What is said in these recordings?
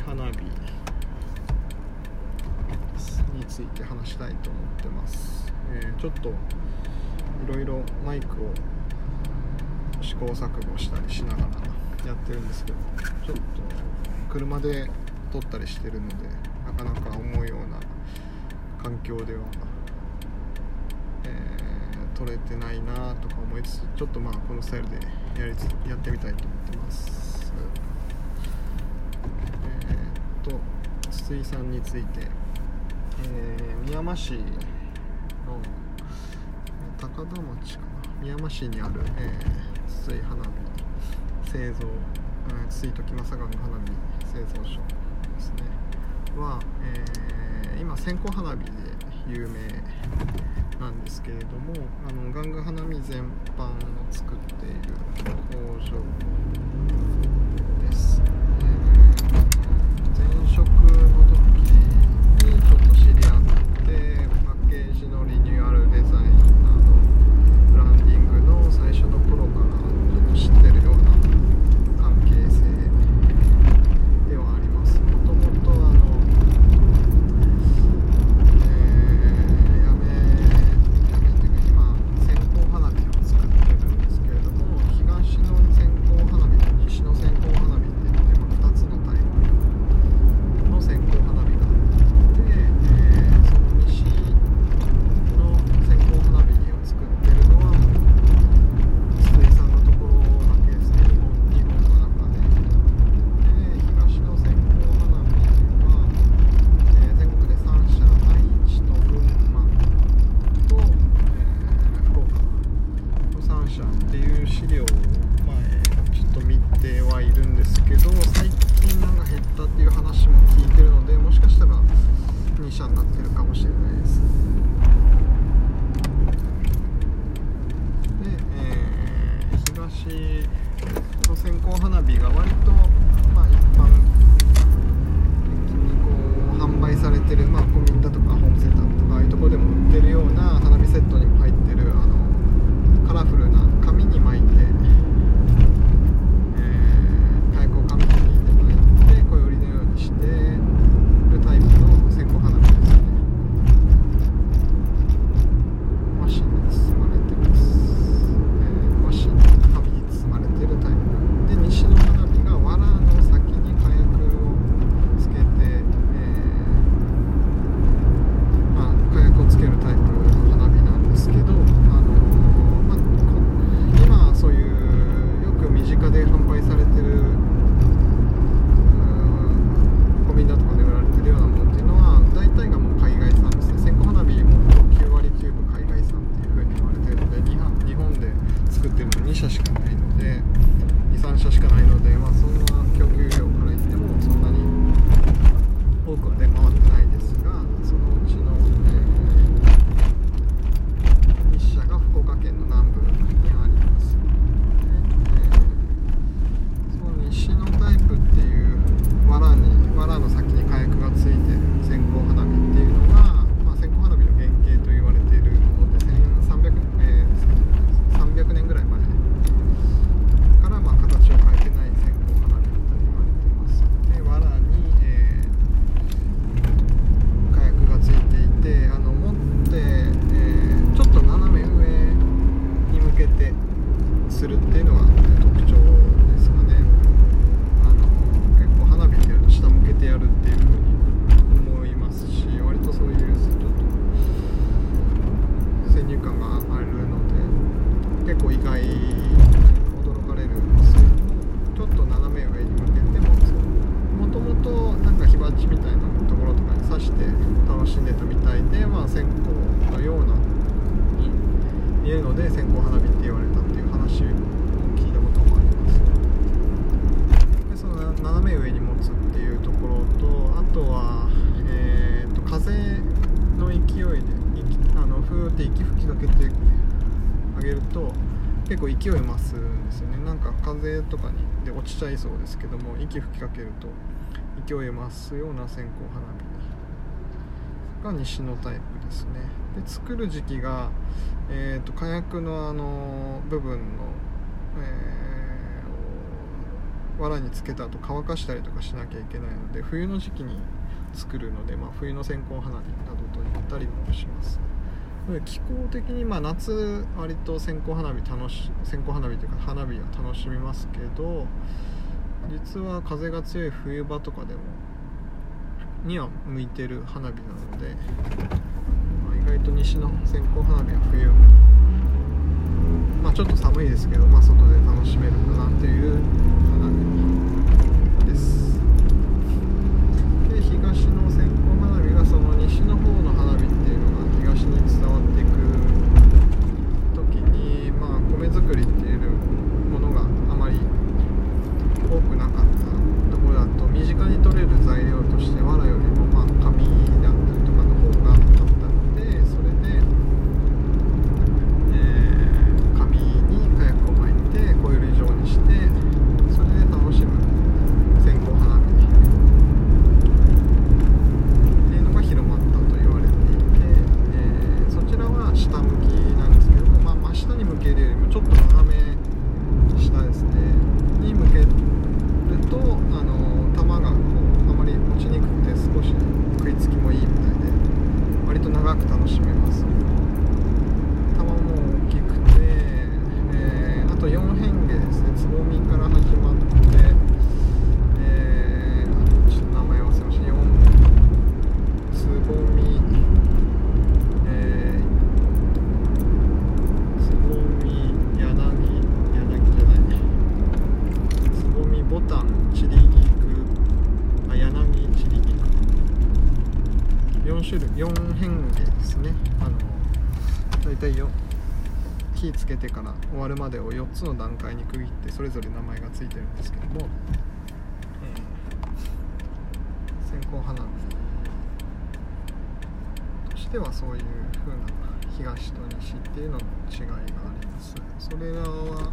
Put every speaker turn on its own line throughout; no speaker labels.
花火について話したいと思ってます、えー、ちょっといろいろマイクを試行錯誤したりしながらやってるんですけどちょっと車で撮ったりしてるのでなかなか思うような環境では、えー、撮れてないなとか思いつつちょっとまあこのスタイルでやりつやってみたいと思ってます。と筒井さんについて、えー宮間市の高田町かな。宮間市にある、えー筒井花火製造、うん筒井時政館の花火製造所ですね。は、えー今線香花火で有名なんですけれどもあの玩具花火全般を作っている工場です、職の時にちょっと知り合ってパッケージのリニューアルデザインなどブランディングの最初の頃からちょっと知ってるような関係性ではありますもともとあのえーやめやめていうか今線香花火を作ってるんですけれども東の線香花火と西の線香花火って言って、まあ、2つのタイプの線香花火があって、えーその西の線香花火を作ってるのは筒井さんのところだけですね日本日本の中で。で東の線香花火は、えー全国で3社愛知と群馬と、えー福岡の3社っていう資料を前ちょっと見てはいるんですけど最近なんか減ったっていう話も聞いてるのでもしかしたら2社になってるかもしれないですで、えー東の線香花火が割と、まあ、一般的にこう販売されてる、まあ、コンビニだとかホームセンターとかああいうとこでも売ってるような花火セットにも入ってるあのカラフルな見えるので線香花火って言われたっていう話を聞いたこともありますでその斜め上に持つっていうところとあとは、えー、と風の勢いであのふーって息吹きかけてあげると結構勢い増すんです。よねなんか風とかにで落ちちゃいそうですけども息吹きかけると勢い増すような線香花火が西のタイプですね。で作る時期が、えー、と火薬のあの部分の、えー藁につけた後乾かしたりとかしなきゃいけないので冬の時期に作るので、まあ、冬の線香花火などと言ったりもします。気候的にまあ夏割と線香花火楽し線香花火というか花火は楽しみますけど実は風が強い冬場とかでもには向いてる花火なので、まあ、意外と西の線香花火は冬まあちょっと寒いですけど、まあ、外で楽しめるかなっていう花火ですで東の線香花火がその西の方の花火っていうのが東に伝わっていく時にまあ米作りっていうものがあまり多くなかったところだと身近に取れる材料として藁よりもまあ紙だったりとかの方があったのでそれで、えー紙に火薬を巻いてコイル状にしてそれで楽しむ線香花火っていうのが広まったと言われていて、えーそちらは下向きなんですけども、まあ、真下に向けるよりもちょっと斜め下ですねに向けるとあの弾がこうあまり落ちにくくて少し食いつきもいいみたいで割と長く楽しめます弾も大きくて、えーあと4変化ですねつぼみから始まってえーちょっと名前忘れました4つぼみえーつぼみ柳柳じゃないつぼみボタンチリギクあ柳チリギク4種類4変化ですねあの大体よ。火つけてから終わるまでを4つの段階に区切ってそれぞれ名前がついてるんですけども、えー、線香花火としてはそういう風な東と西っていうのの違いがあります。それらは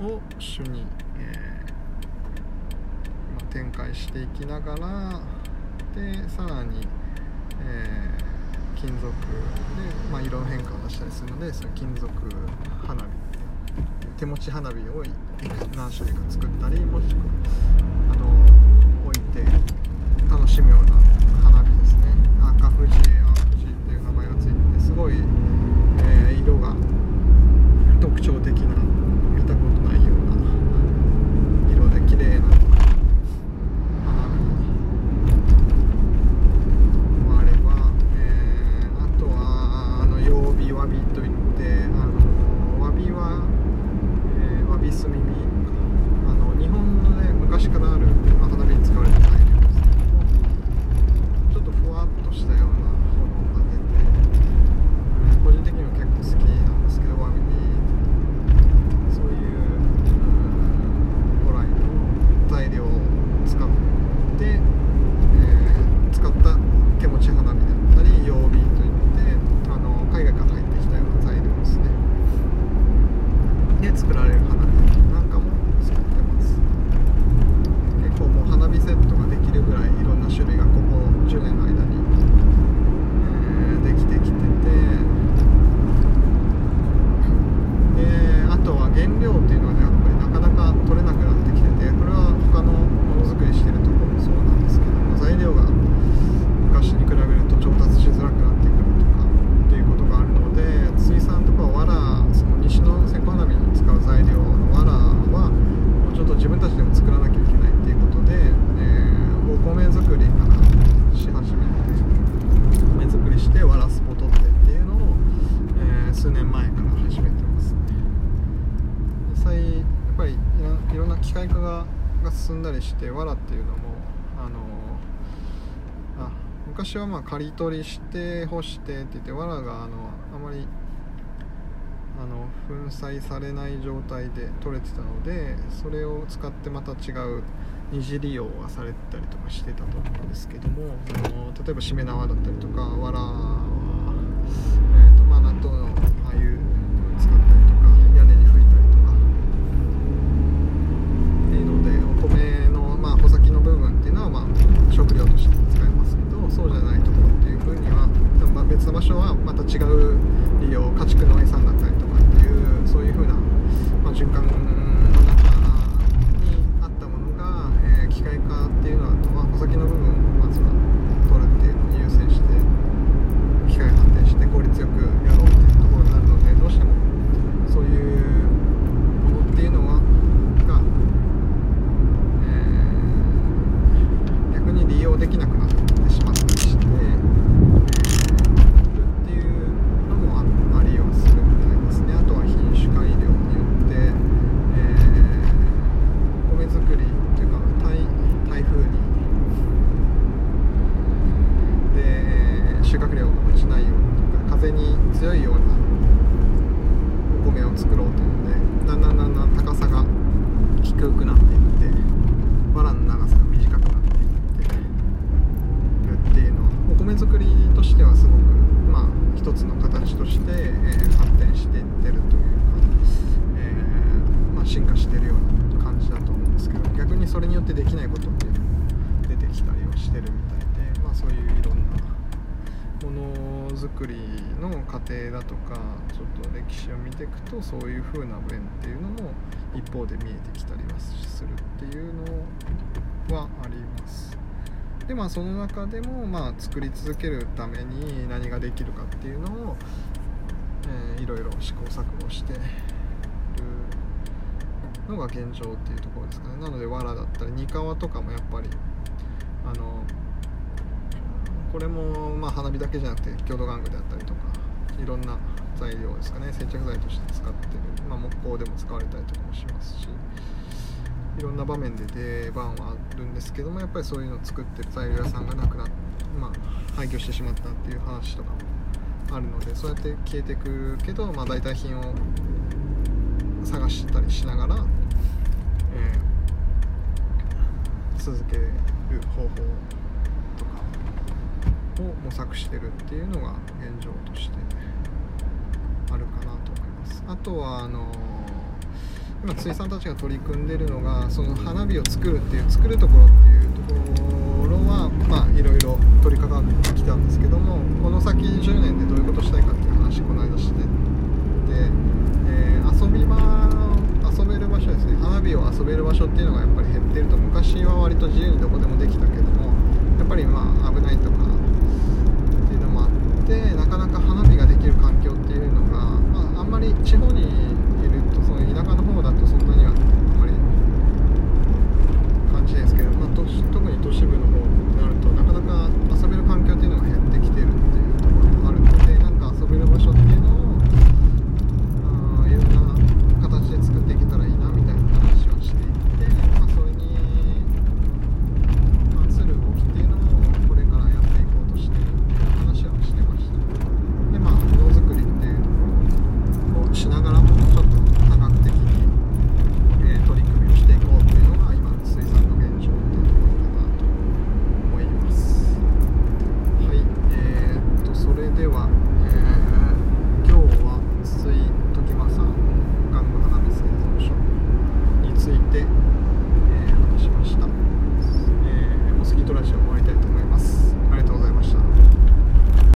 を主に、えーまあ、展開していきながらでさらに、えー金属で、まあ、色の変化を出したりするのでその金属花火手持ち花火を何種類か作ったりもしくはあの置いて楽しむような花火ですね。赤富士青富士っていう名前がついててすごい、えー色が特徴的な見たことないような色で綺麗な花火もあれば、えーあとはあの曜日わびといってあのわびは、えーわび炭火あの日本で昔からある、まあ、花火に使われてないんですけどもちょっとふわっとしたような炎が出て、えー個人的には結構好きなんですけどわびそういううん古来の材料を使って、えー使った手持ち花火だったり曜日といってあの海外から入ってきたような材料ですねで作られる花火なんかも作ってます結構もう花火セットができるぐらいいろんな種類がここ10年の間に、えーできてきててであとは原料っていうのはねやっぱりなかなか取れなくなってきててこれは他のものづくりしてるところもそうなんですけども材料が昔に比べると調達しづらくなってくるとかっていうことがあるので水産とかわらその西の線香花火に使う材料のわらはもうちょっと自分たちでも作らなきゃいけないっていうことで、えーお米作りからし始めて米作りしてわらスポ取ってっていうのを、えー数年前から始めてますね実際やっぱりいろいろんな機械化が進んだりして藁っていうのもあのあ昔はまあ刈り取りして干してって言って藁があのあまりあの粉砕されない状態で取れてたのでそれを使ってまた違う二次利用がされたりとかしてたと思うんですけどもあの例えばしめ縄だったりとか藁は、えーとまあ、納豆のああいうのに使ったりとか屋根に吹いたりとかっていうのでお米の、まあ、穂先の部分っていうのは、まあ、食料として使えますけどそうじゃないところっていうふうには、まあ、別の場所はまた違う利用家畜の餌になったりとかっていうそういうふうな、まあ、循環の中にあったものが、えー機械化っていうのだと、まあ、穂先の部分風に強いようなお米を作ろうというのでだんだんだんだん高さが低くなっていって藁の長さが短くなっていってるっていうのはお米作りとしてはすごくまあ一つの形として、えー、発展していってるというか、えーまあ、進化してるような感じだと思うんですけど逆にそれによってできないことって出てきたりはしてるみたいで、まあ、そういういろんなものづくりの過程だとかちょっと歴史を見ていくとそういう風な面っていうのも一方で見えてきたりはするっていうのはあります。でまあその中でもまあ作り続けるために何ができるかっていうのを、えー、いろいろ試行錯誤してのが現状っていうところですかね。なので藁だったり煮皮とかもやっぱりあのこれもまあ花火だけじゃなくて郷土玩具であったりとかいろんな材料ですかね。接着剤として使ってる、まあ、木工でも使われたりとかもしますしいろんな場面で出番はあるんですけどもやっぱりそういうのを作ってる材料屋さんがなくなってまあ、廃墟してしまったっていう話とかもあるのでそうやって消えていくけど、まあ、代替品を探したりしながら、えー、続ける方法とかを模索してるっていうのが現状としてあるかなと思います。あとはあの今辻さんたちが取り組んでるのがその花火を作るっていう作るところっていうところ